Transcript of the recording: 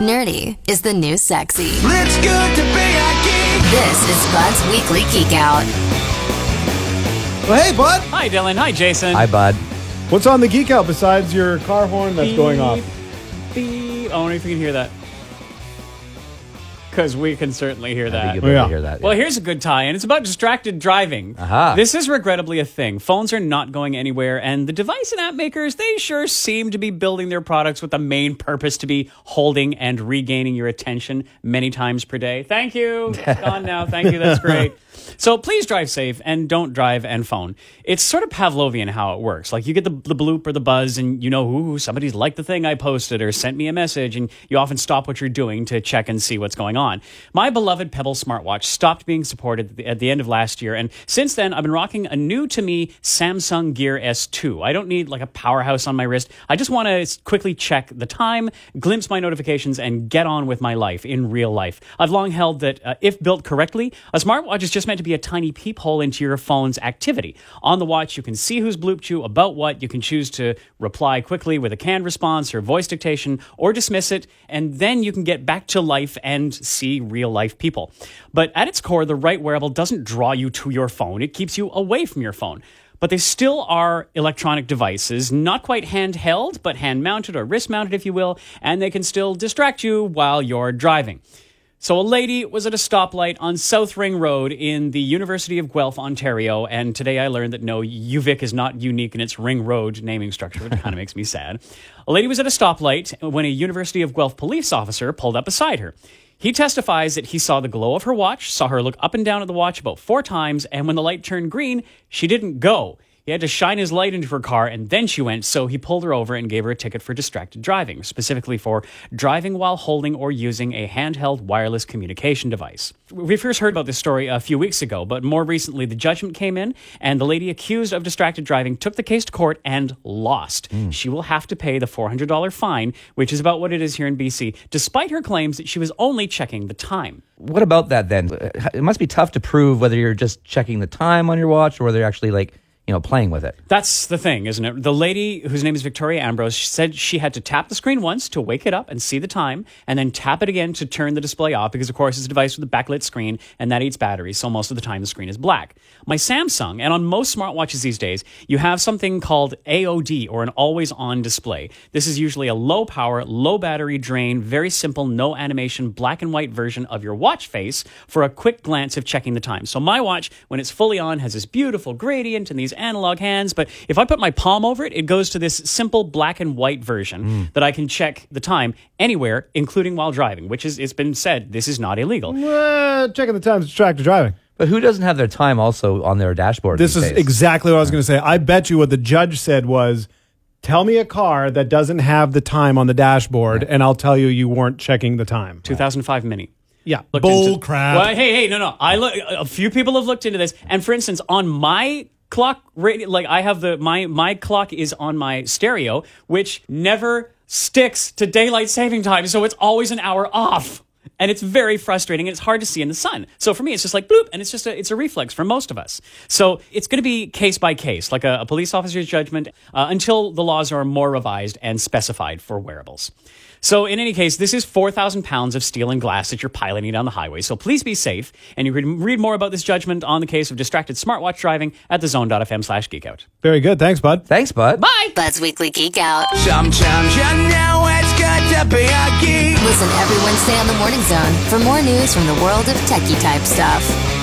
Nerdy is the new sexy. It's good to be a geek. This is Bud's Weekly Geek Out. Well, hey, bud. Hi, Dylan. Hi, Jason. Hi, bud. What's on the geek out besides your car horn that's going off? Beep. I wonder if you can hear that. Because we can certainly hear that. you'll be able Yeah. hear that. Well, yeah. here's a good tie-in. It's about distracted driving. Aha. This is regrettably a thing. Phones are not going anywhere, and the device and app makers, they sure seem to be building their products with the main purpose to be holding and regaining your attention many times per day. Thank you. It's gone now. Thank you. That's great. So please drive safe and don't drive and phone. It's sort of Pavlovian how it works. Like you get the, the bloop or the buzz, and you know, ooh, somebody's liked the thing I posted or sent me a message, and you often stop what you're doing to check and see what's going on. My beloved Pebble smartwatch stopped being supported at the, at the end of last year, and since then, I've been rocking a new to me Samsung Gear S2. I don't need like a powerhouse on my wrist. I just want to quickly check the time, glimpse my notifications, and get on with my life in real life. I've long held that uh, if built correctly, a smartwatch is just meant to be a tiny peephole into your phone's activity. On the watch, you can see who's blooped you, about what. You can choose to reply quickly with a canned response or voice dictation, or dismiss it, and then you can get back to life and see real life people. But at its core, the right wearable doesn't draw you to your phone, it keeps you away from your phone. But they still are electronic devices, not quite handheld, but hand mounted or wrist mounted, if you will, and they can still distract you while you're driving. So, a lady was at a stoplight on South Ring Road in the University of Guelph, Ontario, and today I learned that no, UVic is not unique in its Ring Road naming structure, It kind of makes me sad. A lady was at a stoplight when a University of Guelph police officer pulled up beside her. He testifies that he saw the glow of her watch, saw her look up and down at the watch about four times, and when the light turned green, she didn't go. He had to shine his light into her car and then she went, so he pulled her over and gave her a ticket for distracted driving, specifically for driving while holding or using a handheld wireless communication device. We first heard about this story a few weeks ago, but more recently the judgment came in and the lady accused of distracted driving took the case to court and lost. Hmm. She will have to pay the $400 fine, which is about what it is here in BC, despite her claims that she was only checking the time. what about that then? It must be tough to prove whether you're just checking the time on your watch or whether you're actually like, you know, playing with it. That's the thing, isn't it? The lady whose name is Victoria Ambrose she said she had to tap the screen once to wake it up and see the time, and then tap it again to turn the display off because, of course, it's a device with a backlit screen and that eats batteries, so most of the time the screen is black. My Samsung, and on most smartwatches these days, you have something called AOD or an always on display. This is usually a low power, low battery drain, very simple, no animation, black and white version of your watch face for a quick glance of checking the time. So my watch, when it's fully on, has this beautiful gradient and these analog hands, but if I put my palm over it, it goes to this simple black and white version that I can check the time anywhere, including while driving, which is, it's been said, this is not illegal. Uh, checking the times distracted driving. But who doesn't have their time also on their dashboard? This is days? exactly what I was going to say. I bet you what the judge said was, "Tell me a car that doesn't have the time on the dashboard, and I'll tell you you weren't checking the time." 2005 Mini. Yeah, looked bull into- crap. Well, hey, hey, no, no. I look. A few people have looked into this, and for instance, on my clock, radio, like I have the my my clock is on my stereo, which never sticks to daylight saving time, so it's always an hour off. And it's very frustrating and it's hard to see in the sun. So for me, it's just like bloop, and it's just a, it's a reflex for most of us. So it's going to be case by case, like a, a police officer's judgment, uh, until the laws are more revised and specified for wearables. So in any case, this is 4,000 pounds of steel and glass that you're piloting down the highway. So please be safe. And you can read more about this judgment on the case of distracted smartwatch driving at thezone.fm slash geekout. Very good. Thanks, bud. Thanks, bud. Bye! Bud's Weekly Geek Out. Sometimes you know geek. Listen every Wednesday on the Morning Zone for more news from the world of techie type stuff.